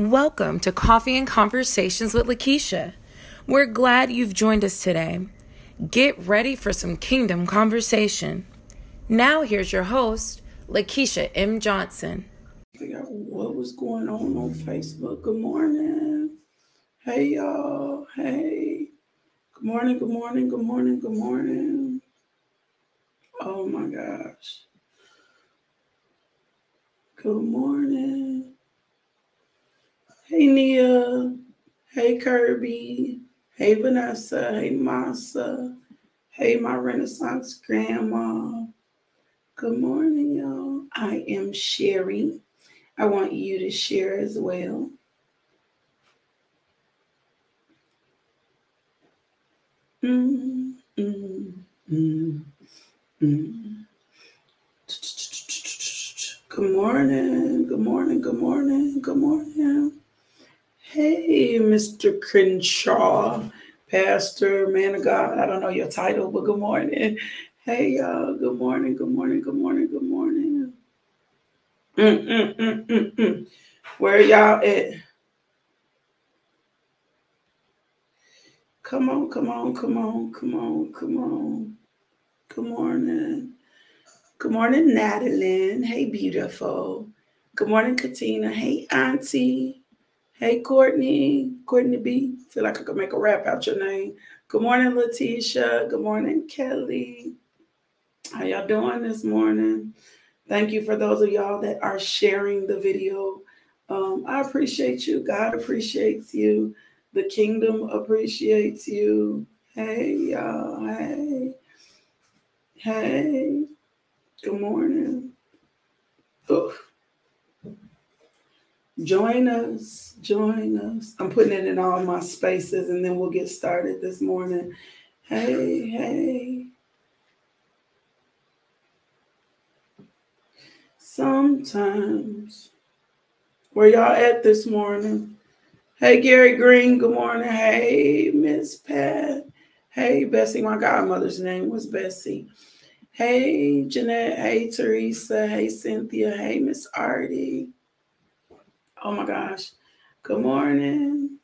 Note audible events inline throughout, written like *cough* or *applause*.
Welcome to Coffee and Conversations with Lakeisha. We're glad you've joined us today. Get ready for some kingdom conversation. Now, here's your host, Lakeisha M. Johnson. Figure out what was going on on Facebook. Good morning. Hey, y'all. Hey. Good morning, good morning, good morning, good morning. Oh my gosh. Good morning. Hey, Nia. Hey, Kirby. Hey, Vanessa. Hey, Masa. Hey, my Renaissance grandma. Good morning, y'all. I am Sherry. I want you to share as well. Mm, mm, mm. Good morning. Good morning. Good morning. Good morning. Hey, Mr. Crenshaw, Pastor, man of God. I don't know your title, but good morning. Hey, y'all. Good morning. Good morning. Good morning. Good morning. Mm, mm, mm, mm, mm. Where y'all at? Come on, come on, come on, come on, come on. Good morning. Good morning, Natalie. Hey, beautiful. Good morning, Katina. Hey, Auntie. Hey, Courtney. Courtney B. Feel like I could make a rap out your name. Good morning, Letitia. Good morning, Kelly. How y'all doing this morning? Thank you for those of y'all that are sharing the video. Um, I appreciate you. God appreciates you. The kingdom appreciates you. Hey, y'all. Hey. Hey. Good morning. Join us. Join us. I'm putting it in all my spaces and then we'll get started this morning. Hey, hey. Sometimes. Where y'all at this morning? Hey, Gary Green, good morning. Hey, Miss Pat. Hey, Bessie. My godmother's name was Bessie. Hey, Jeanette. Hey, Teresa. Hey, Cynthia. Hey, Miss Artie. Oh my gosh. Good morning.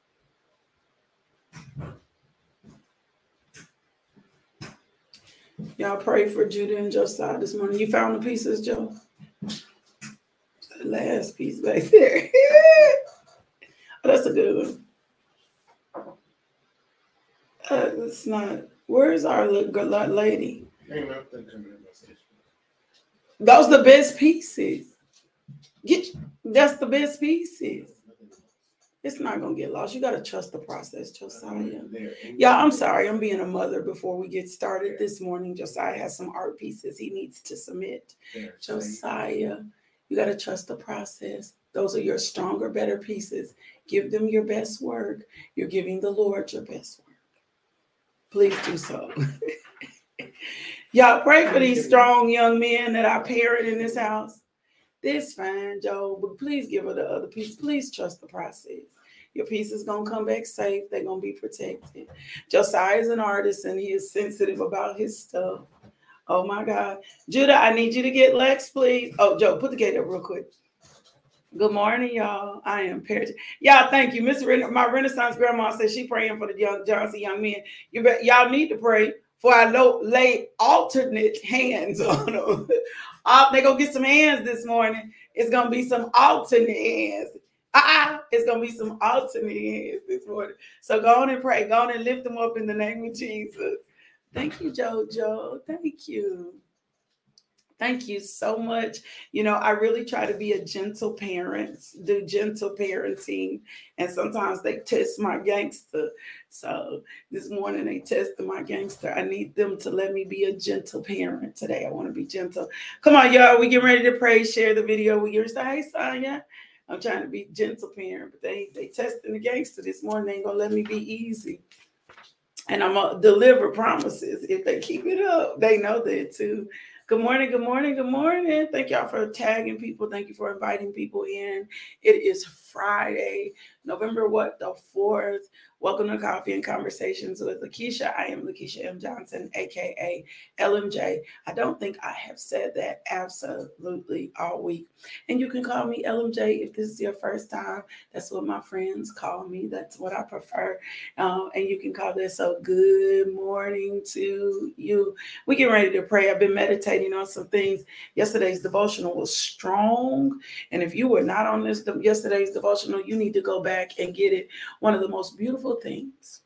Y'all pray for Judah and Josiah this morning. You found the pieces, Joe? The last piece back *laughs* there. oh, that's a good one. Uh, it's not. Where's our good lady? Those are the best pieces. Get that's the best pieces. It's not gonna get lost. You gotta trust the process, Josiah. Yeah, I'm sorry. I'm being a mother before we get started this morning. Josiah has some art pieces he needs to submit. Josiah, you gotta trust the process. Those are your stronger, better pieces. Give them your best work. You're giving the Lord your best work. Please do so. *laughs* Y'all pray for these strong young men that I parent in this house. This fine, Joe, but please give her the other piece. Please trust the process. Your piece is gonna come back safe. They're gonna be protected. Josiah is an artist and he is sensitive about his stuff. Oh my God. Judah, I need you to get Lex, please. Oh, Joe, put the gate up real quick. Good morning, y'all. I am parent. Y'all, thank you. Miss Ren- my Renaissance grandma says she praying for the young Johnson young men. You bet y'all need to pray for I know lay alternate hands *laughs* on them. uh, they gonna get some hands this morning. It's gonna be some alternate hands. Uh-uh, it's gonna be some alternate hands this morning. So go on and pray. Go on and lift them up in the name of Jesus. Thank you, Jojo. Thank you. Thank you so much. You know, I really try to be a gentle parent, do gentle parenting, and sometimes they test my gangster. So this morning they tested my gangster. I need them to let me be a gentle parent today. I want to be gentle. Come on, y'all. We get ready to pray. Share the video. Get to hey, Sonya. I'm trying to be gentle parent, but they they testing the gangster this morning. They ain't gonna let me be easy. And I'm gonna deliver promises if they keep it up. They know that too. Good morning, good morning, good morning. Thank y'all for tagging people. Thank you for inviting people in. It is Friday, November what the fourth. Welcome to Coffee and Conversations with Lakeisha. I am Lakeisha M. Johnson, aka LMJ. I don't think I have said that absolutely all week. And you can call me LMJ if this is your first time. That's what my friends call me. That's what I prefer. Um, and you can call this a good morning to you. We get ready to pray. I've been meditating on some things. Yesterday's devotional was strong. And if you were not on this yesterday's devotional, you need to go back and get it. One of the most beautiful things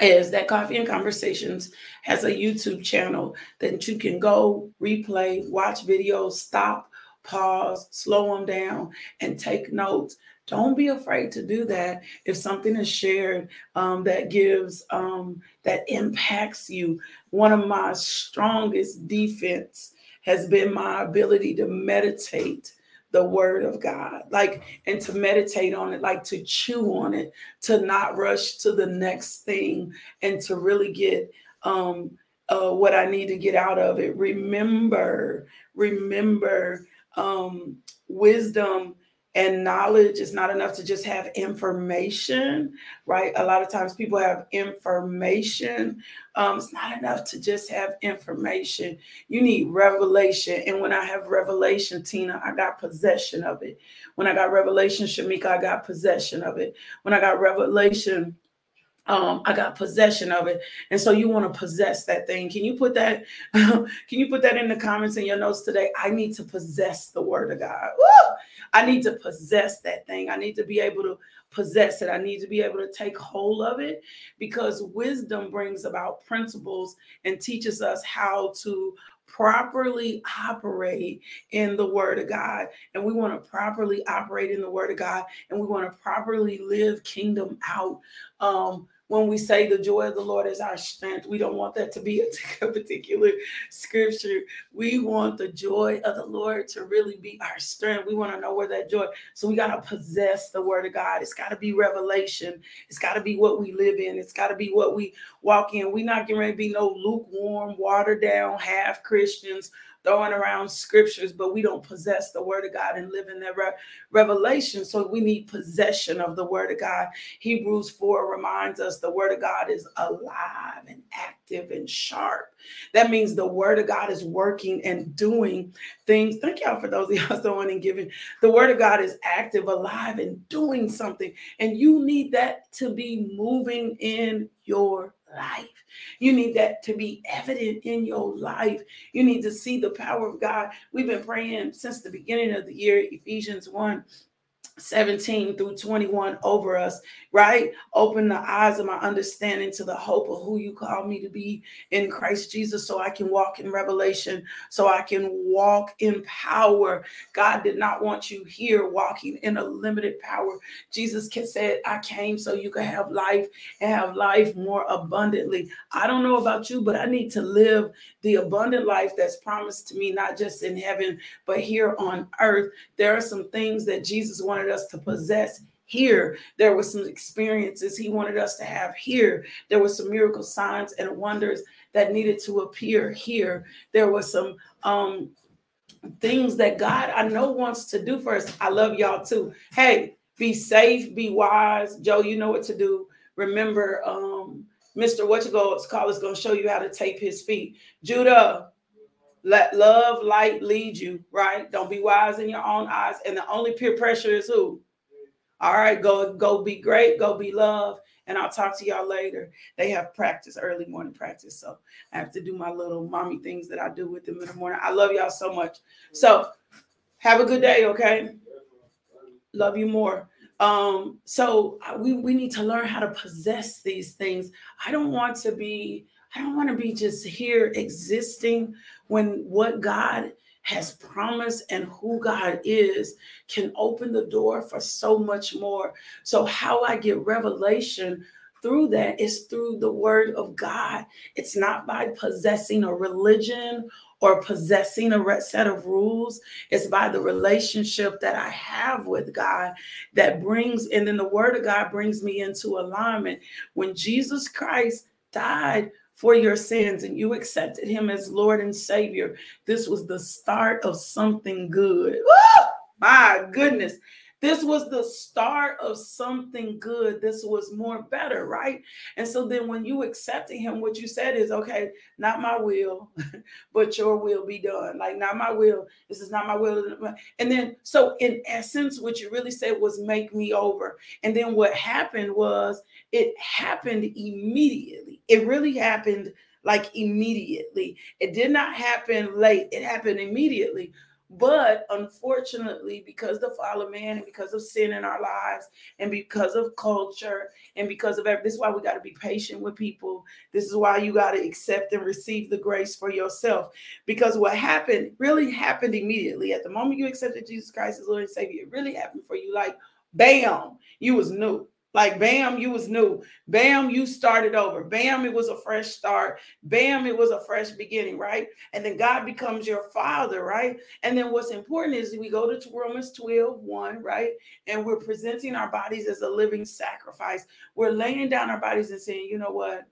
is that Coffee and Conversations has a YouTube channel that you can go replay, watch videos, stop, pause, slow them down, and take notes. Don't be afraid to do that if something is shared um, that gives, um, that impacts you. One of my strongest defense has been my ability to meditate the word of God, like, and to meditate on it, like to chew on it, to not rush to the next thing, and to really get um, uh, what I need to get out of it. Remember, remember, um, wisdom and knowledge is not enough to just have information, right? A lot of times people have information. Um, it's not enough to just have information. You need revelation. And when I have revelation, Tina, I got possession of it. When I got revelation, Shamika, I got possession of it. When I got revelation, um, I got possession of it. And so you want to possess that thing. Can you put that, *laughs* can you put that in the comments in your notes today? I need to possess the word of God. Woo! I need to possess that thing. I need to be able to possess it. I need to be able to take hold of it because wisdom brings about principles and teaches us how to properly operate in the word of God. And we want to properly operate in the word of God and we want to properly live kingdom out. Um, when we say the joy of the Lord is our strength, we don't want that to be a *laughs* particular scripture. We want the joy of the Lord to really be our strength. We want to know where that joy. So we got to possess the word of God. It's got to be revelation. It's got to be what we live in. It's got to be what we walk in. We're not getting ready to be no lukewarm, watered down half Christians throwing around scriptures, but we don't possess the word of God and live in that re- revelation. So we need possession of the word of God. Hebrews 4 reminds us the word of God is alive and active and sharp. That means the word of God is working and doing things. Thank y'all for those of y'all *laughs* sowing and giving. The word of God is active, alive, and doing something. And you need that to be moving in your life. You need that to be evident in your life. You need to see the power of God. We've been praying since the beginning of the year, Ephesians 1 17 through 21 over us, right? Open the eyes of my understanding to the hope of who you call me to be in Christ Jesus so I can walk in revelation, so I can walk in power. God did not want you here walking in a limited power. Jesus said, I came so you could have life and have life more abundantly. I don't know about you, but I need to live the abundant life that's promised to me, not just in heaven, but here on earth. There are some things that Jesus wanted wanted us to possess here. There were some experiences he wanted us to have here. There were some miracle signs and wonders that needed to appear here. There were some um, things that God I know wants to do for us. I love y'all too. Hey, be safe, be wise. Joe, you know what to do. Remember, um, Mr. What you go call is gonna show you how to tape his feet. Judah, let love, light lead you, right? Don't be wise in your own eyes. And the only peer pressure is who? All right, go go be great, go be love. And I'll talk to y'all later. They have practice, early morning practice. So I have to do my little mommy things that I do with them in the morning. I love y'all so much. So have a good day, okay? Love you more. Um, so we, we need to learn how to possess these things. I don't want to be I don't want to be just here existing when what God has promised and who God is can open the door for so much more. So, how I get revelation through that is through the word of God. It's not by possessing a religion or possessing a set of rules. It's by the relationship that I have with God that brings, and then the word of God brings me into alignment. When Jesus Christ died for your sins and you accepted him as Lord and Savior, this was the start of something good. Woo! My goodness. This was the start of something good. This was more better, right? And so then when you accepted him, what you said is, okay, not my will, *laughs* but your will be done. Like, not my will. This is not my will. And then, so in essence, what you really said was make me over. And then what happened was it happened immediately. It really happened like immediately. It did not happen late, it happened immediately. But unfortunately, because the fall of man and because of sin in our lives and because of culture and because of everything, this is why we got to be patient with people. This is why you got to accept and receive the grace for yourself. Because what happened really happened immediately. At the moment you accepted Jesus Christ as Lord and Savior, it really happened for you. Like, bam, you was new. Like, bam, you was new. Bam, you started over. Bam, it was a fresh start. Bam, it was a fresh beginning, right? And then God becomes your father, right? And then what's important is we go to Romans 12, 1, right? And we're presenting our bodies as a living sacrifice. We're laying down our bodies and saying, you know what?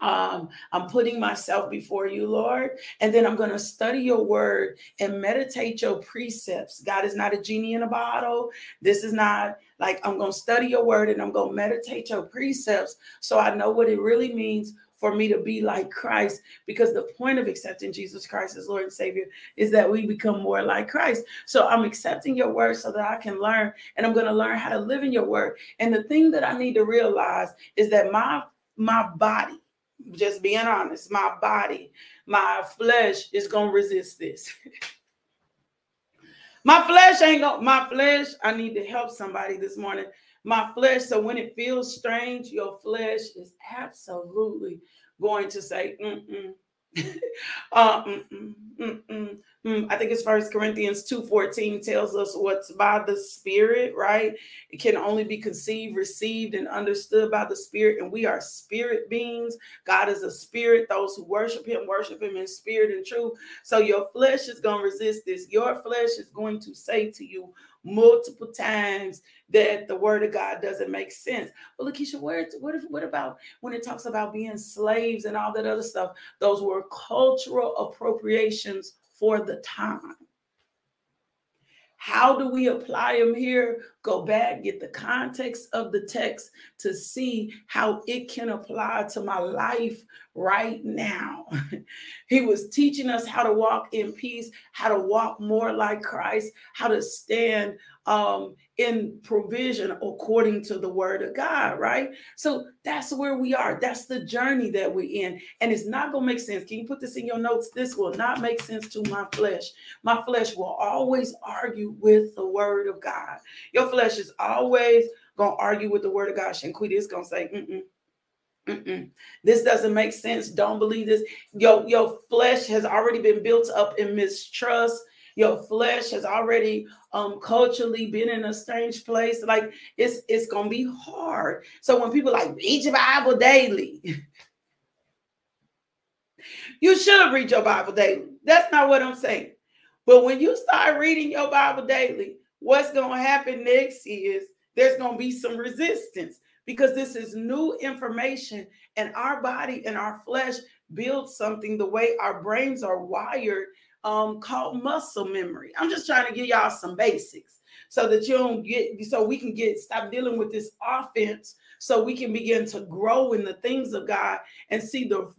Um, I'm putting myself before you, Lord, and then I'm going to study your word and meditate your precepts. God is not a genie in a bottle. This is not like I'm going to study your word and I'm going to meditate your precepts so I know what it really means for me to be like Christ. Because the point of accepting Jesus Christ as Lord and Savior is that we become more like Christ. So I'm accepting your word so that I can learn and I'm going to learn how to live in your word. And the thing that I need to realize is that my my body just being honest, my body, my flesh is gonna resist this. *laughs* my flesh ain't gonna, my flesh, I need to help somebody this morning. My flesh, so when it feels strange, your flesh is absolutely going to say, mm-mm, *laughs* uh, mm-mm, mm-mm, mm. Mm, I think it's First Corinthians two fourteen tells us what's by the Spirit, right? It can only be conceived, received, and understood by the Spirit, and we are spirit beings. God is a spirit. Those who worship Him worship Him in spirit and truth. So your flesh is going to resist this. Your flesh is going to say to you, multiple times that the word of God doesn't make sense. But Lakeisha, where, what, if, what about when it talks about being slaves and all that other stuff? Those were cultural appropriations for the time. How do we apply them here? Go back, get the context of the text to see how it can apply to my life right now. *laughs* he was teaching us how to walk in peace, how to walk more like Christ, how to stand um, in provision according to the word of God, right? So that's where we are. That's the journey that we're in. And it's not going to make sense. Can you put this in your notes? This will not make sense to my flesh. My flesh will always argue with the word of God. Your flesh is always going to argue with the word of God. Shanquita is going to say, mm-mm. Mm-mm. This doesn't make sense. Don't believe this. Your, your flesh has already been built up in mistrust your flesh has already um culturally been in a strange place. Like it's it's gonna be hard. So when people like read your Bible daily, *laughs* you should read your Bible daily. That's not what I'm saying. But when you start reading your Bible daily, what's gonna happen next is there's gonna be some resistance because this is new information and our body and our flesh builds something the way our brains are wired um, called muscle memory. I'm just trying to give y'all some basics so that you don't get so we can get stop dealing with this offense so we can begin to grow in the things of God and see the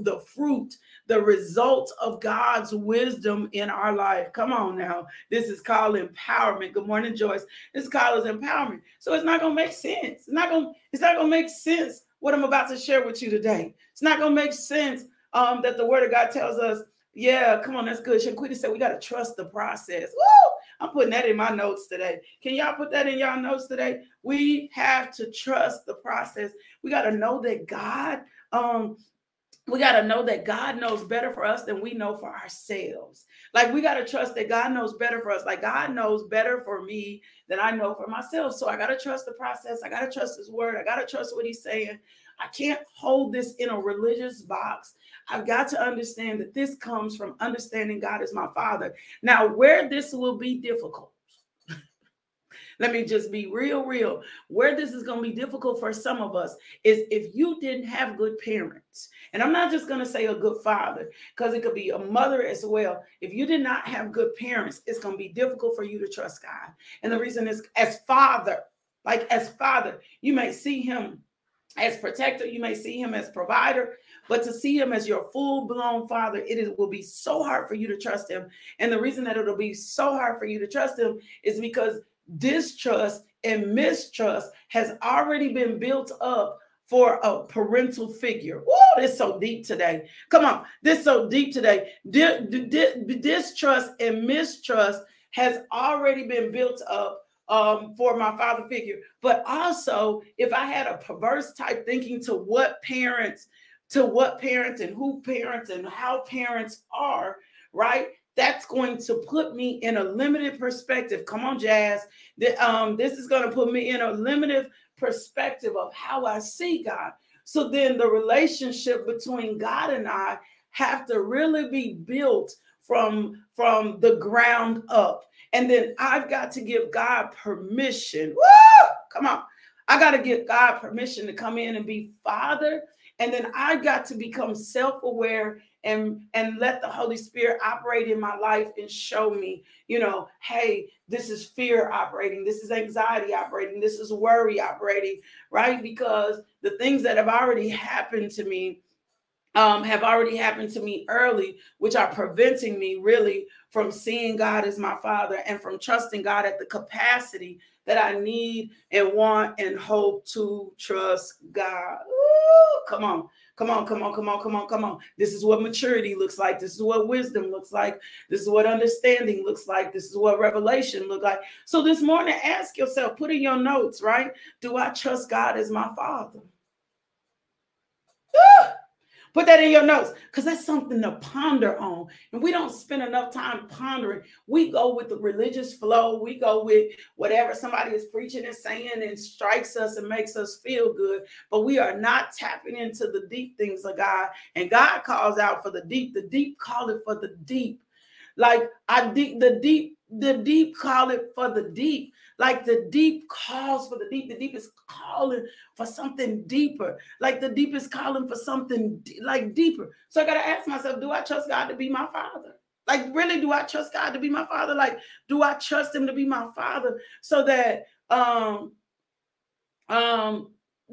the fruit the result of God's wisdom in our life. Come on now. This is called empowerment. Good morning, Joyce. This is called empowerment. So it's not gonna make sense. It's not gonna, it's not gonna make sense what I'm about to share with you today. It's not gonna make sense um, that the word of God tells us yeah, come on, that's good. Shanquita said we got to trust the process. Woo! I'm putting that in my notes today. Can y'all put that in y'all notes today? We have to trust the process. We got to know that God, um, we got to know that God knows better for us than we know for ourselves. Like we got to trust that God knows better for us. Like God knows better for me than I know for myself. So I got to trust the process. I got to trust his word. I got to trust what he's saying. I can't hold this in a religious box. I've got to understand that this comes from understanding God as my father. Now, where this will be difficult, *laughs* let me just be real, real. Where this is going to be difficult for some of us is if you didn't have good parents, and I'm not just going to say a good father, because it could be a mother as well. If you did not have good parents, it's going to be difficult for you to trust God. And the reason is, as father, like as father, you may see him as protector, you may see him as provider, but to see him as your full blown father, it is, will be so hard for you to trust him. And the reason that it'll be so hard for you to trust him is because distrust and mistrust has already been built up for a parental figure. Oh, this is so deep today. Come on, this is so deep today. Distrust and mistrust has already been built up um, for my father figure. But also, if I had a perverse type thinking to what parents, to what parents and who parents and how parents are, right? That's going to put me in a limited perspective. Come on, Jazz. The, um, this is going to put me in a limited perspective of how I see God. So then the relationship between God and I have to really be built from from the ground up and then I've got to give God permission. Woo! Come on. I got to give God permission to come in and be Father. And then I've got to become self aware and, and let the Holy Spirit operate in my life and show me, you know, hey, this is fear operating, this is anxiety operating, this is worry operating, right? Because the things that have already happened to me um, have already happened to me early, which are preventing me really from seeing God as my father and from trusting God at the capacity that I need and want and hope to trust God. Come on. Come on, come on, come on, come on, come on. This is what maturity looks like. This is what wisdom looks like. This is what understanding looks like. This is what revelation look like. So this morning, ask yourself, put in your notes, right? Do I trust God as my father? Put that in your notes because that's something to ponder on. And we don't spend enough time pondering. We go with the religious flow, we go with whatever somebody is preaching and saying and strikes us and makes us feel good. But we are not tapping into the deep things of God. And God calls out for the deep. The deep call it for the deep. Like I deep, the deep, the deep call it for the deep. Like the deep calls for the deep. The deep is calling for something deeper. Like the deepest calling for something like deeper. So I got to ask myself, do I trust God to be my father? Like, really, do I trust God to be my father? Like, do I trust him to be my father so that um um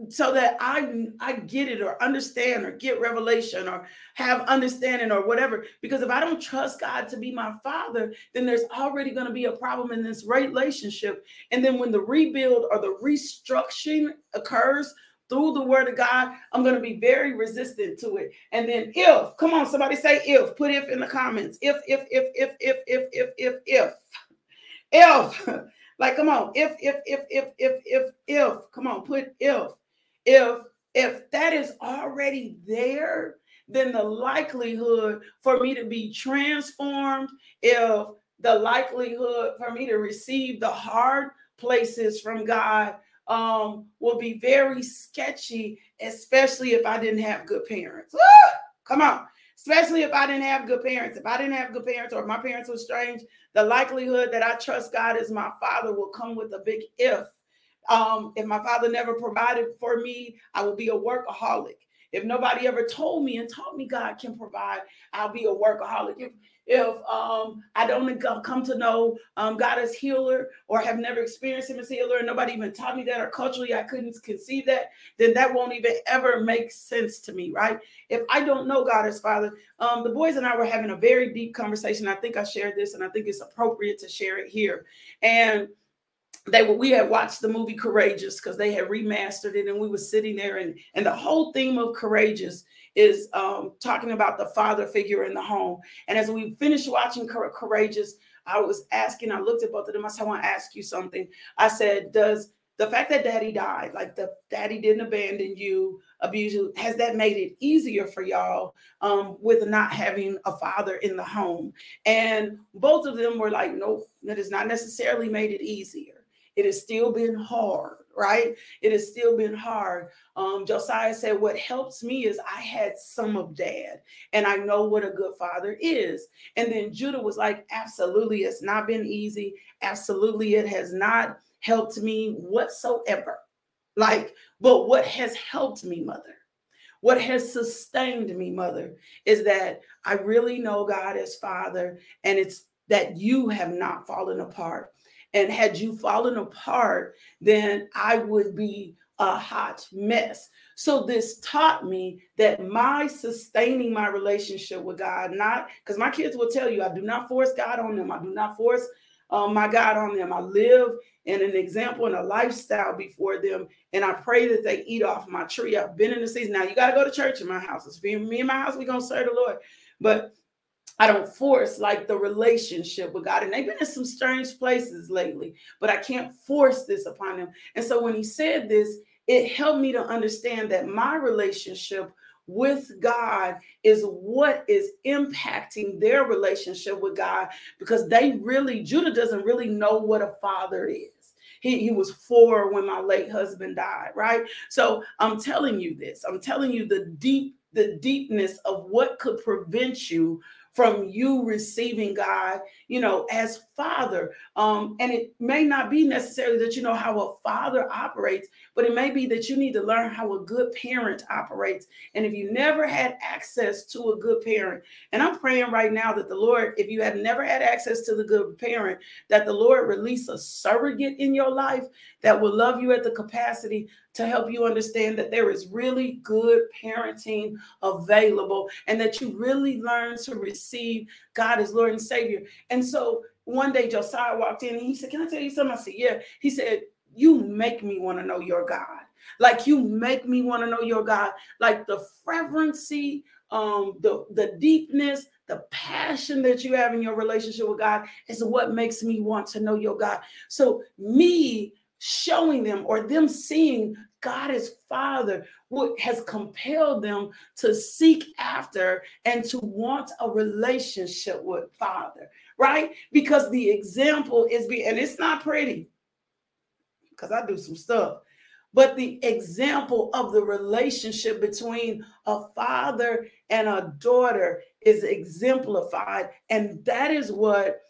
so that I I get it or understand or get revelation or have understanding or whatever. Because if I don't trust God to be my father, then there's already going to be a problem in this relationship. And then when the rebuild or the restructuring occurs through the word of God, I'm going to be very resistant to it. And then if, come on, somebody say if, put if in the comments. If, if, if, if, if, if, if, if, if, if, like, come on, if, if, if, if, if, if, if, come on, put if if if that is already there then the likelihood for me to be transformed if the likelihood for me to receive the hard places from god um, will be very sketchy especially if i didn't have good parents. Come on. Especially if i didn't have good parents. If i didn't have good parents or if my parents were strange the likelihood that i trust god as my father will come with a big if um, if my father never provided for me, I will be a workaholic. If nobody ever told me and taught me God can provide, I'll be a workaholic. If if um, I don't come to know um, God as healer or have never experienced Him as healer, and nobody even taught me that, or culturally I couldn't conceive that, then that won't even ever make sense to me, right? If I don't know God as Father, um, the boys and I were having a very deep conversation. I think I shared this, and I think it's appropriate to share it here. And they were we had watched the movie courageous because they had remastered it and we were sitting there and and the whole theme of courageous is um, talking about the father figure in the home. And as we finished watching courageous i was asking i looked at both of them i said i want to ask you something. I said does the fact that daddy died like the daddy didn't abandon you abuse you has that made it easier for y'all um, with not having a father in the home? And both of them were like nope that has not necessarily made it easier it has still been hard, right? It has still been hard. Um, Josiah said, What helps me is I had some of dad, and I know what a good father is. And then Judah was like, Absolutely, it's not been easy. Absolutely, it has not helped me whatsoever. Like, but what has helped me, mother? What has sustained me, mother, is that I really know God as Father, and it's that you have not fallen apart. And had you fallen apart, then I would be a hot mess. So this taught me that my sustaining my relationship with God, not because my kids will tell you, I do not force God on them. I do not force um, my God on them. I live in an example and a lifestyle before them, and I pray that they eat off my tree. I've been in the season. Now you got to go to church in my house. It's me and my house. We're gonna serve the Lord, but I don't force like the relationship with God. And they've been in some strange places lately, but I can't force this upon them. And so when he said this, it helped me to understand that my relationship with God is what is impacting their relationship with God because they really, Judah doesn't really know what a father is. He, he was four when my late husband died, right? So I'm telling you this. I'm telling you the deep, the deepness of what could prevent you from you receiving God, you know, as father. Um, and it may not be necessarily that you know how a father operates, but it may be that you need to learn how a good parent operates. And if you never had access to a good parent, and I'm praying right now that the Lord, if you have never had access to the good parent, that the Lord release a surrogate in your life that will love you at the capacity to help you understand that there is really good parenting available and that you really learn to receive God as Lord and Savior. And so one day Josiah walked in and he said, Can I tell you something? I said, Yeah. He said, You make me want to know your God. Like you make me want to know your God. Like the fervency, um, the, the deepness, the passion that you have in your relationship with God is what makes me want to know your God. So me showing them or them seeing God as Father, what has compelled them to seek after and to want a relationship with Father, right? Because the example is being, and it's not pretty because I do some stuff, but the example of the relationship between a father and a daughter is exemplified. And that is what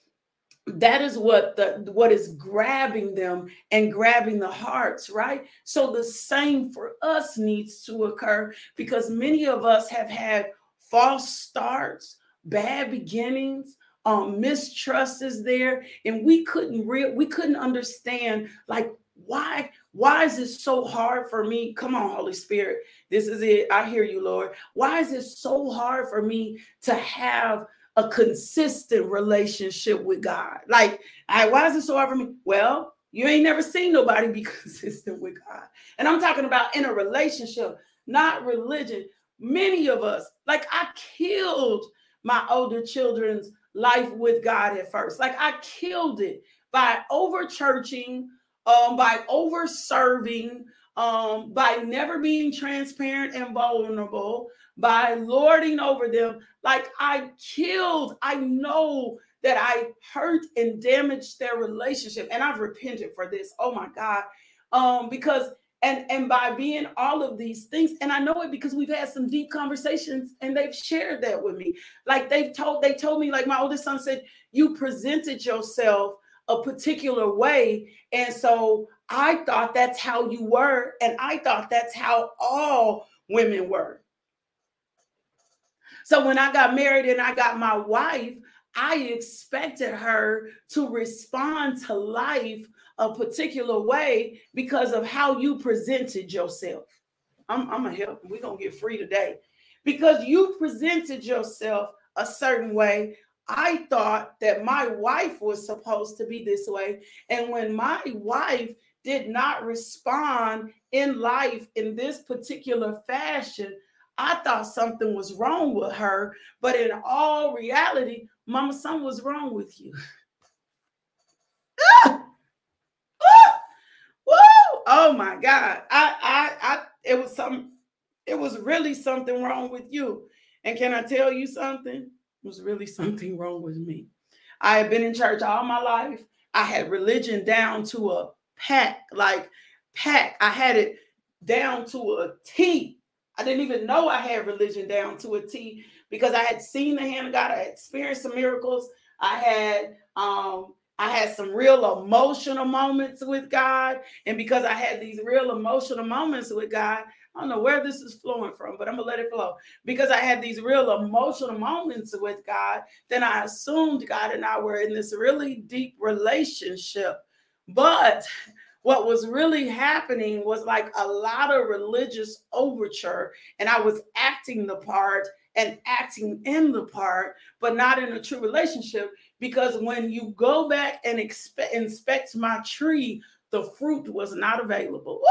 that is what the what is grabbing them and grabbing the hearts right? So the same for us needs to occur because many of us have had false starts bad beginnings um mistrust is there and we couldn't real we couldn't understand like why why is this so hard for me? Come on holy spirit. This is it. I hear you lord. Why is it so hard for me to have a consistent relationship with God. Like, I, why is it so hard for me? Well, you ain't never seen nobody be *laughs* consistent with God. And I'm talking about in a relationship, not religion. Many of us, like I killed my older children's life with God at first. Like I killed it by over churching, um, by over serving, um, by never being transparent and vulnerable, by lording over them. Like I killed, I know that I hurt and damaged their relationship. And I've repented for this. Oh my God. Um, because and and by being all of these things, and I know it because we've had some deep conversations and they've shared that with me. Like they've told, they told me, like my oldest son said, you presented yourself a particular way. And so I thought that's how you were, and I thought that's how all women were. So when I got married and I got my wife, I expected her to respond to life a particular way because of how you presented yourself. I'm, I'm gonna help. We're gonna get free today. Because you presented yourself a certain way. I thought that my wife was supposed to be this way. And when my wife did not respond in life in this particular fashion, I thought something was wrong with her, but in all reality, Mama, something was wrong with you. ah! Ah! Oh my God. I, I, I, it was some, it was really something wrong with you. And can I tell you something? Was really something wrong with me. I had been in church all my life. I had religion down to a pack, like pack. I had it down to a T. I didn't even know I had religion down to a T because I had seen the hand of God. I had experienced some miracles. I had um, I had some real emotional moments with God. And because I had these real emotional moments with God, I don't know where this is flowing from, but I'm gonna let it flow. Because I had these real emotional moments with God, then I assumed God and I were in this really deep relationship. But what was really happening was like a lot of religious overture, and I was acting the part and acting in the part, but not in a true relationship. Because when you go back and expe- inspect my tree, the fruit was not available.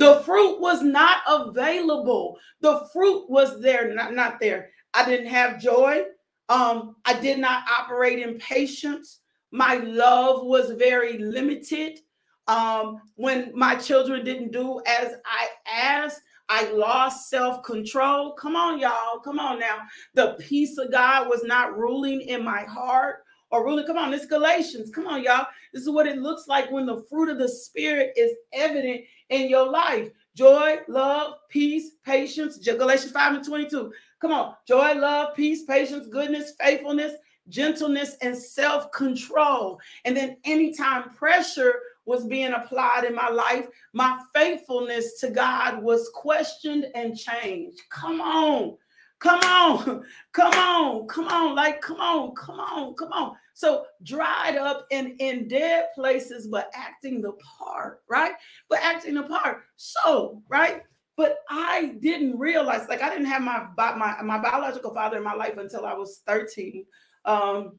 The fruit was not available. The fruit was there, not, not there. I didn't have joy. Um, I did not operate in patience. My love was very limited. Um, when my children didn't do as I asked, I lost self control. Come on, y'all. Come on now. The peace of God was not ruling in my heart or ruling. Come on, this Galatians. Come on, y'all. This is what it looks like when the fruit of the Spirit is evident in your life joy, love, peace, patience. Galatians 5 and 22. Come on. Joy, love, peace, patience, goodness, faithfulness, gentleness, and self control. And then anytime pressure was being applied in my life, my faithfulness to God was questioned and changed. Come on. Come on, *laughs* come on, come on, like come on, come on, come on. So dried up in in dead places, but acting the part, right? But acting the part. So right, but I didn't realize, like I didn't have my my my biological father in my life until I was thirteen. Um,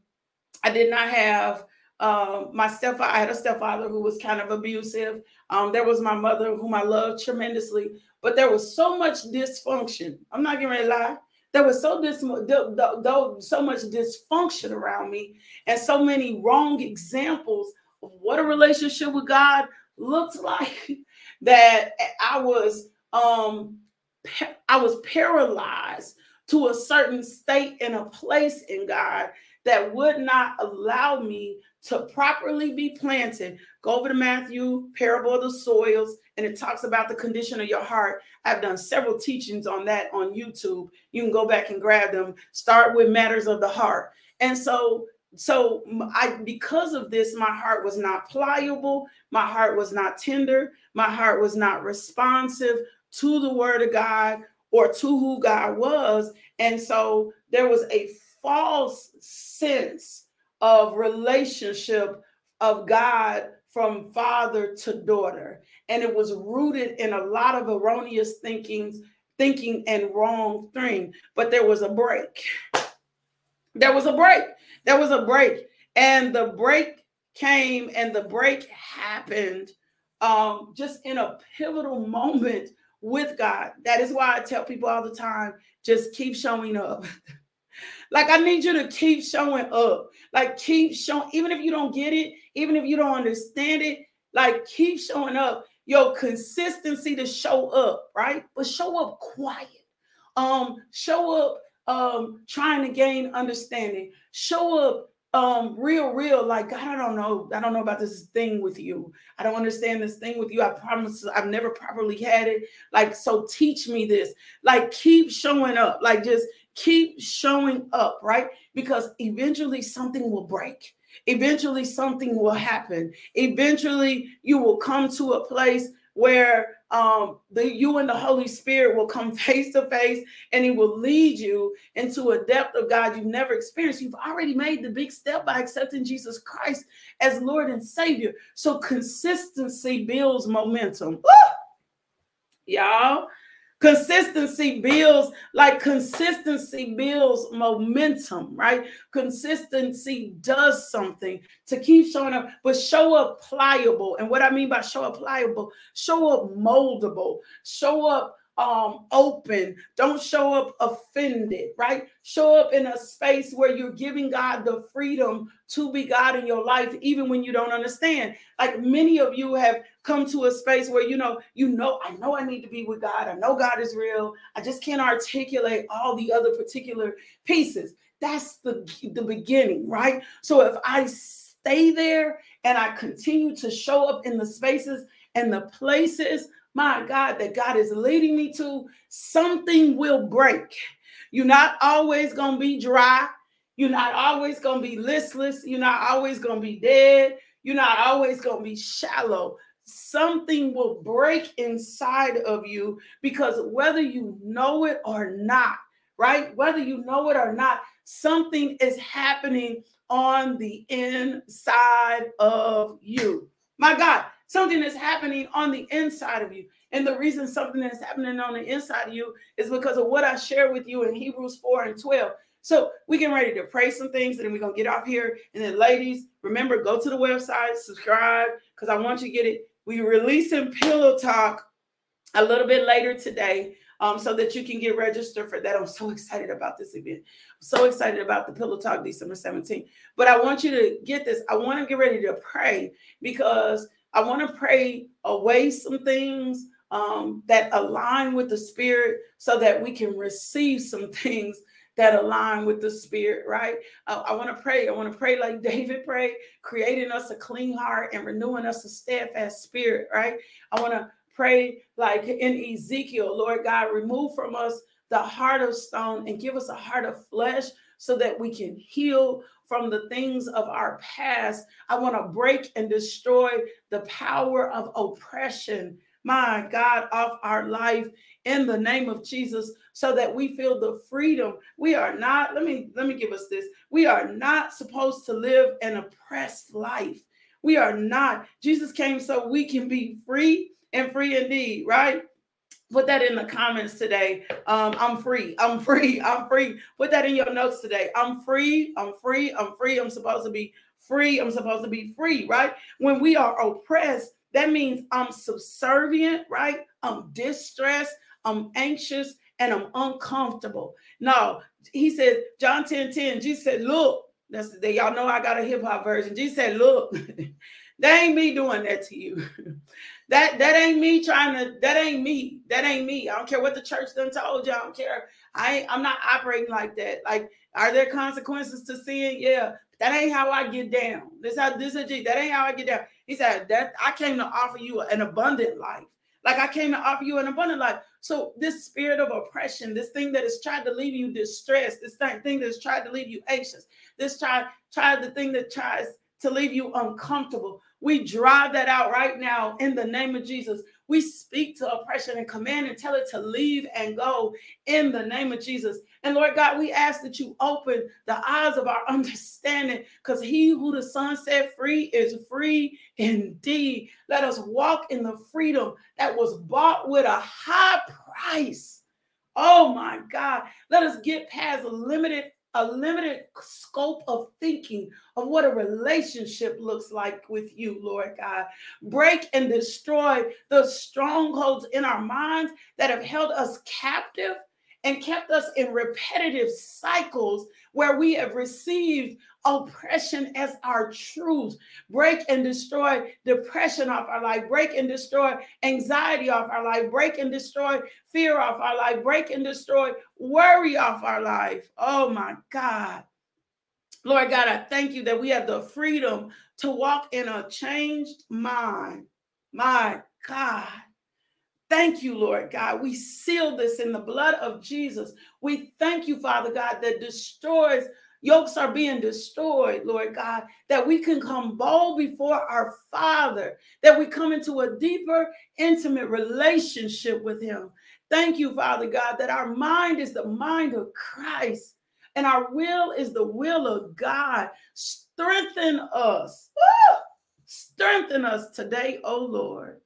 I did not have um, my stepfather, I had a stepfather who was kind of abusive. Um, there was my mother, whom I loved tremendously, but there was so much dysfunction. I'm not gonna lie. There was so dis- so much dysfunction around me, and so many wrong examples of what a relationship with God looks *laughs* like that I was um I was paralyzed to a certain state and a place in God that would not allow me to properly be planted. Go over to Matthew, parable of the soils, and it talks about the condition of your heart. I've done several teachings on that on YouTube. You can go back and grab them. Start with matters of the heart. And so so I because of this my heart was not pliable, my heart was not tender, my heart was not responsive to the word of God or to who God was. And so there was a false sense of relationship of God from father to daughter. And it was rooted in a lot of erroneous thinkings, thinking and wrong thing. But there was a break. There was a break. There was a break. And the break came and the break happened um, just in a pivotal moment with God. That is why I tell people all the time just keep showing up. *laughs* Like I need you to keep showing up. Like keep showing, even if you don't get it, even if you don't understand it, like keep showing up. Your consistency to show up, right? But show up quiet. Um, show up um trying to gain understanding. Show up um real real like god i don't know i don't know about this thing with you i don't understand this thing with you i promise i've never properly had it like so teach me this like keep showing up like just keep showing up, right? Because eventually something will break. Eventually something will happen. Eventually you will come to a place where um, the you and the Holy Spirit will come face to face and he will lead you into a depth of God you've never experienced. You've already made the big step by accepting Jesus Christ as Lord and Savior. So consistency builds momentum. Woo! Y'all, Consistency builds, like consistency builds momentum, right? Consistency does something to keep showing up, but show up pliable. And what I mean by show up pliable, show up moldable, show up um open. Don't show up offended right? Show up in a space where you're giving god the freedom to be god in your life even when you don't understand. Like many of you have come to a space where you know you know i know i need to be with god. I know god is real. I just can't articulate all the other particular pieces. That's the the beginning right? So if i stay there and i continue to show up in the spaces and the places my God, that God is leading me to, something will break. You're not always going to be dry. You're not always going to be listless. You're not always going to be dead. You're not always going to be shallow. Something will break inside of you because whether you know it or not, right? Whether you know it or not, something is happening on the inside of you. My God, something is happening on the inside of you. And the reason something is happening on the inside of you is because of what I shared with you in Hebrews 4 and 12. So we getting ready to pray some things, and then we're gonna get off here. And then, ladies, remember, go to the website, subscribe, because I want you to get it. We releasing pillow talk a little bit later today. Um, so that you can get registered for that. I'm so *laughs* excited about this event. I'm so excited about the Pillow Talk December 17th. But I want you to get this. I want to get ready to pray because I want to pray away some things um, that align with the Spirit so that we can receive some *laughs* things that align with the spirit, right? I, I want to pray. I want to pray like *laughs* David prayed, creating us a clean heart and renewing us a steadfast spirit, right? I want to pray like in Ezekiel, Lord God, remove from us the heart of stone and give us a heart of flesh so that we can heal from the things of our past. I want to break and destroy the power of oppression, my God, of our life in the name of Jesus so that we feel the freedom. We are not, let me let me give us this. We are not supposed to live an oppressed life. We are not. Jesus came so we can be free and free indeed, right? Put that in the comments today. Um, I'm free. I'm free. *laughs* I'm free. Put that in your notes today. I'm free. I'm free. I'm free. I'm supposed to be free. I'm supposed to be free, right? When we are oppressed, that means I'm subservient, right? I'm distressed. I'm anxious and I'm uncomfortable. No, he said, John 10 10, Jesus said, Look, that's the day y'all know I got a hip hop version. Jesus said, Look, *laughs* that ain't me doing that to you. *laughs* that that ain't me trying to, that ain't me. That ain't me. I don't care what the church done told you. I don't care. I I'm not operating like that. Like, are there consequences to sin? Yeah. That ain't how I get down. This how this is that ain't how I get down. He said that I came to offer you an abundant life. Like I came to offer you an abundant life. So this spirit of oppression, this thing that has tried to leave you distressed, this thing that's tried to leave you anxious, this try tried the thing that tries to leave you uncomfortable. We drive that out right now in the name of Jesus. We speak to oppression and command and tell it to leave and go in the name of Jesus. And Lord God, we ask that you open the eyes of our *laughs* understanding because he who the Son set free is free indeed. Let us walk in the freedom that was bought with a high price. Oh my God. Let us get past limited a limited scope of thinking of what a relationship looks like with you, Lord God. Break and destroy the strongholds in our minds that have held us captive and kept us in repetitive cycles where we have received oppression as our truth. Break and destroy depression off our life. Break and destroy anxiety off our life. Break and destroy fear off our life. Break and destroy worry off our life. Oh my God. Lord God, I thank you that we have the freedom to walk in a changed mind. My God. Thank you, Lord God. We seal this in the blood of Jesus. We thank you, Father God, that destroys, yokes are being destroyed, Lord God, that we can come bold before our Father, that we come into a deeper, intimate relationship with Him. Thank you, Father God, that our mind is the mind of Christ and our will is the will of God. Strengthen us. Strengthen us today, oh Lord.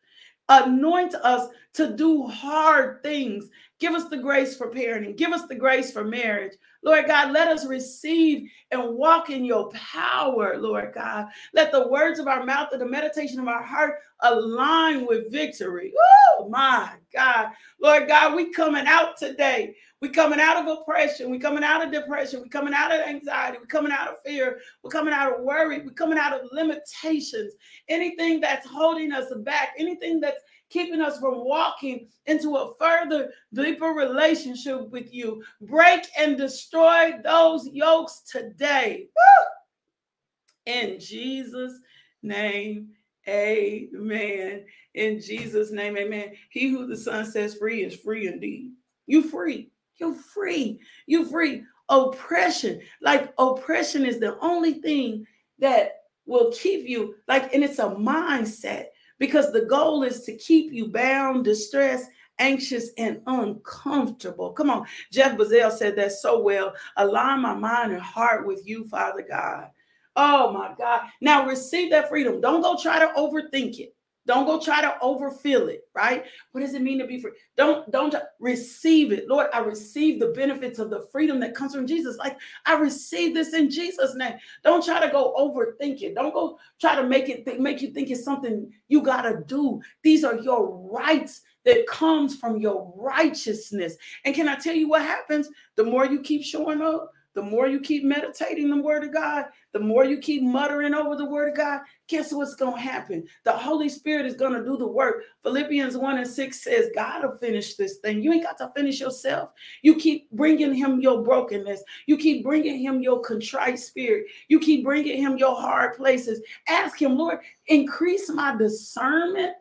Anoint us to do hard things. Give us the grace for parenting. Give us the grace for marriage. Lord God, let us receive and walk in your power, Lord God. Let the words of our mouth and the meditation of our heart align with victory. Oh my God. Lord God, we coming out today. We coming out of oppression. We coming out of depression. We coming out of anxiety. We coming out of fear. We're coming out of worry. We're coming out of limitations. Anything that's holding us back, anything that's keeping us from walking into a further, deeper relationship with you. Break and destroy those yokes today. Woo! In Jesus' name, amen. In Jesus' name, amen. He who the Son sets free is free indeed. You free. You're free. You're free. oppression. Like oppression is the only thing that will keep you like, and it's a mindset because the goal is to keep you bound, distressed, anxious, and uncomfortable. Come on. Jeff Bazell said that so well. Align my mind and heart with you, Father God. Oh my God. Now receive that freedom. Don't go try to overthink it. Don't go try to overfill it, right? What does it mean to be free? Don't don't receive it. Lord, I receive the benefits of the freedom that comes from Jesus. Like I receive this in Jesus name. Don't try to go overthink it. Don't go try to make it th- make you think it's something you got to do. These are your rights that comes from your righteousness. And can I tell you what happens? The more you keep showing up, the more you keep meditating the word of God, the more you keep muttering over the word of God, guess what's going to happen? The Holy Spirit is going to do the work. Philippians 1 and 6 says, God will finish this thing. You ain't got to finish yourself. You keep bringing him your brokenness. You keep bringing him your contrite spirit. You keep bringing him your hard places. Ask him, Lord, increase my discernment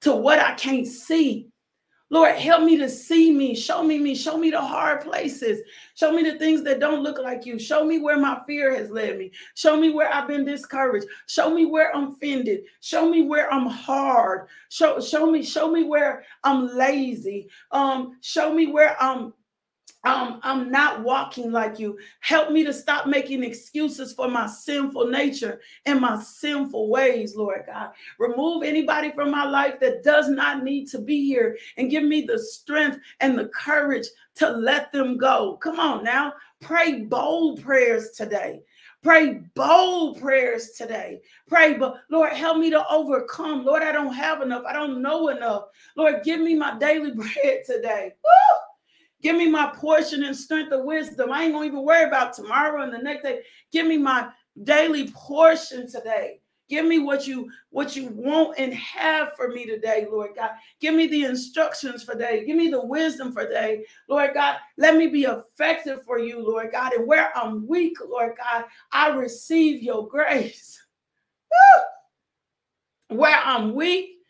to what I can't see Lord, help me to see me. Show me me. Show me the hard places. Show me the things that don't look like you. Show me where my fear has led me. Show me where I've been discouraged. Show me where I'm offended. Show me where I'm hard. Show, show me, show me where I'm lazy. Um, show me where I'm um, I'm not walking like you. Help me to stop making excuses for my sinful nature and my sinful ways, Lord God. Remove anybody from my life that does not need to be here and give me the strength and the courage to let them go. Come on now. Pray bold prayers today. Pray bold prayers today. Pray, but Lord, help me to overcome. Lord, I don't have enough. I don't know enough. Lord, give me my daily *laughs* bread today. Woo! Give me my portion and strength of wisdom. I ain't gonna even worry about tomorrow and the next day. Give me my daily portion today. Give me what you what you want and have for me today, Lord God. Give me the instructions for day. Give me the wisdom for day, Lord God. Let me be effective for you, Lord God. And where I'm weak, Lord God, I receive your grace. *laughs* Where I'm weak,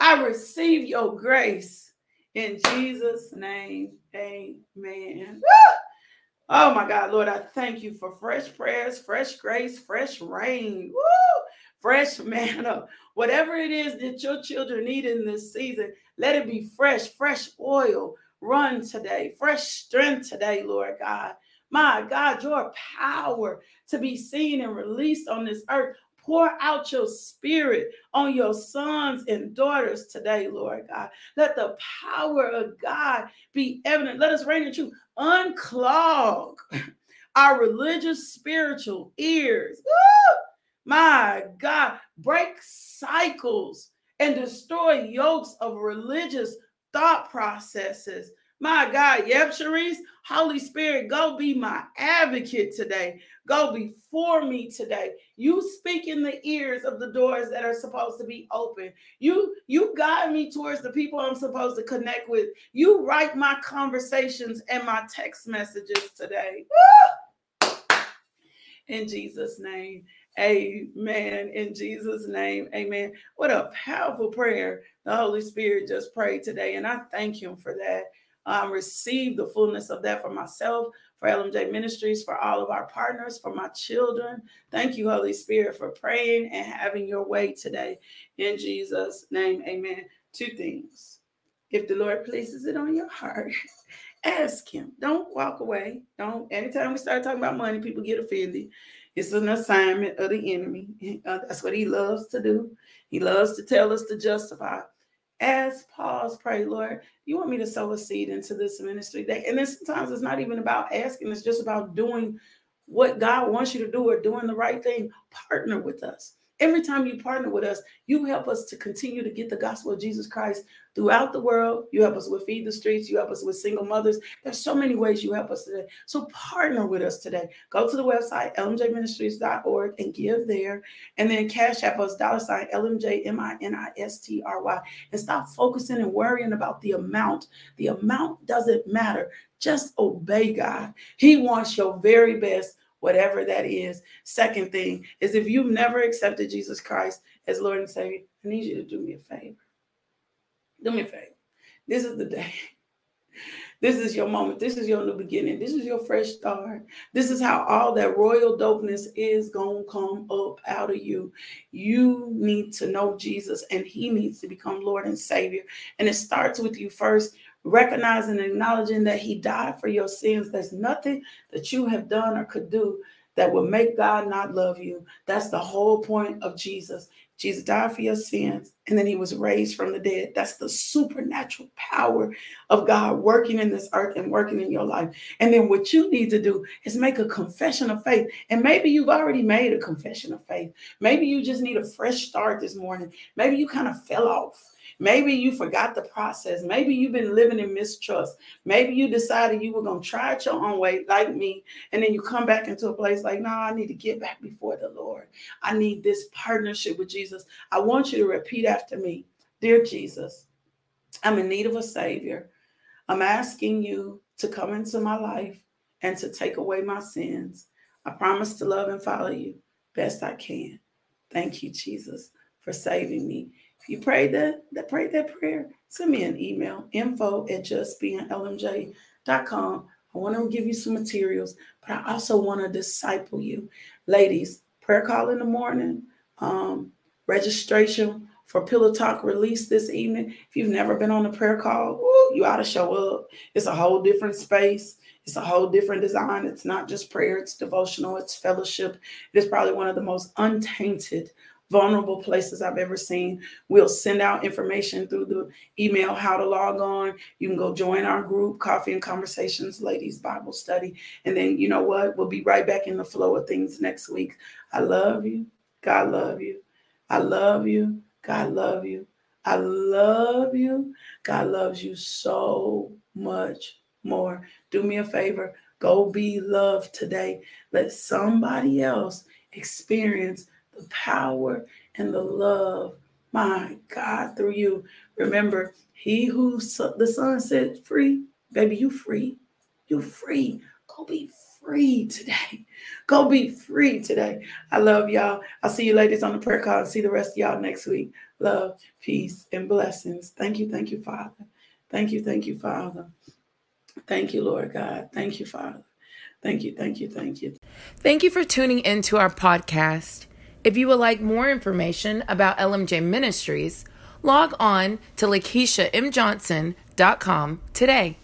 I receive your grace in Jesus' name. Amen. Oh my God, Lord, I thank you for fresh prayers, fresh grace, fresh rain, Woo! fresh manna. Whatever it is that your children need in this season, let it be fresh, fresh oil. Run today, fresh strength today, Lord God. My God, your power to be seen and released on this earth. Pour out your spirit on your sons and daughters today, Lord God. Let the power of God be evident. Let us reign in truth. Unclog our religious, spiritual ears. Woo! My God, break cycles and destroy yokes of religious thought processes my God, yep, Sharice, Holy Spirit, go be my advocate today. Go before me today. You speak in the ears of the doors that are supposed to be open. You you guide me towards the people I'm supposed to connect with. You write my conversations and my text messages today. In Jesus' name. Amen. In Jesus' name, amen. What a powerful prayer the Holy Spirit just prayed today. And I thank Him for that um, receive the fullness of that for myself, for LMJ Ministries, for all of our partners, for my children. Thank you, Holy Spirit, for praying and having your way today. In Jesus' name, amen. Two things. If the Lord places it on your heart, *laughs* ask Him. Don't walk away. Don't. Anytime we start talking about money, people get offended. It's an assignment of the enemy. *laughs* Uh, that's what he loves to do. He loves to tell us to justify ask, pause, pray, Lord, you want me to sow a seed into this ministry? And then sometimes it's not even about asking, it's just about doing what God wants you to do or doing the right thing. Partner with us. Every time you partner with us, you help us to continue to get the gospel of Jesus Christ throughout the world. You help us with Feed the Streets. You help us with single mothers. There's so many ways you help us today. So partner with us today. Go to the website, lmjministries.org, and give there. And then cash app us, dollar sign LMJMINISTRY. And stop focusing and worrying about the amount. The amount doesn't matter. Just obey God. He wants your very best whatever that is. Second thing is if you've never accepted Jesus Christ as Lord and Savior, I need you to do me a favor. Do me a favor. This is the day. *laughs* This is your moment. This is your new beginning. This is your fresh start. This is how all that royal dopeness is going to come up out of you. You need to know Jesus and he needs to become Lord and Savior. And it starts with you first recognizing and acknowledging that he died for your sins. There's nothing that you have done or could do that will make God not love you. That's the whole point of Jesus. Jesus died for your sins and then he was raised from the dead. That's the supernatural power of God working in this earth and working in your life. And then what you need to do is make a confession of faith. And maybe you've already made a confession of faith. Maybe you just need a fresh start this morning. Maybe you kind of fell off Maybe you forgot the process. Maybe you've been living in mistrust. Maybe you decided you were going to try it your own way, like me. And then you come back into a place like, no, I need to get back before the Lord. I need this partnership with Jesus. I want you to repeat after me Dear Jesus, I'm in need of a Savior. I'm asking you to come into my life and to take away my sins. I promise to love and follow you best I can. Thank you, Jesus, for saving me. If you prayed that, that prayed that prayer, send me an email, info at justbeinglmj.com. I want to give you some materials, but I also want to disciple you. Ladies, prayer call in the morning, um, registration for Pillow Talk release this evening. If you've never been on a prayer call, ooh, you ought to show up. It's a whole different space. It's a whole different design. It's not just prayer, it's devotional, it's fellowship. It is probably one of the most untainted vulnerable places I've ever seen. We'll send out information through the email how to log on. You can go join our group, Coffee and Conversations Ladies Bible Study. And then you know what? We'll be right back in the flow of things next week. I love you. God love you. I love you. God love you. I love you. God loves you so much more. Do me a favor. Go be loved today. Let somebody else experience the power and the love, my God, through you. Remember, he who the Son set free, baby, you free. You free. Go be free today. *laughs* Go be free today. I love y'all. I'll see you ladies on the prayer call. See the rest of y'all next week. Love, peace, and blessings. Thank you. Thank you, Father. Thank you. Thank you, Father. Thank you, Lord God. Thank you, Father. Thank you. Thank you. Thank you. Thank you for tuning into our podcast. If you would like more information about LMJ Ministries, log on to LakeishaMJohnson.com today.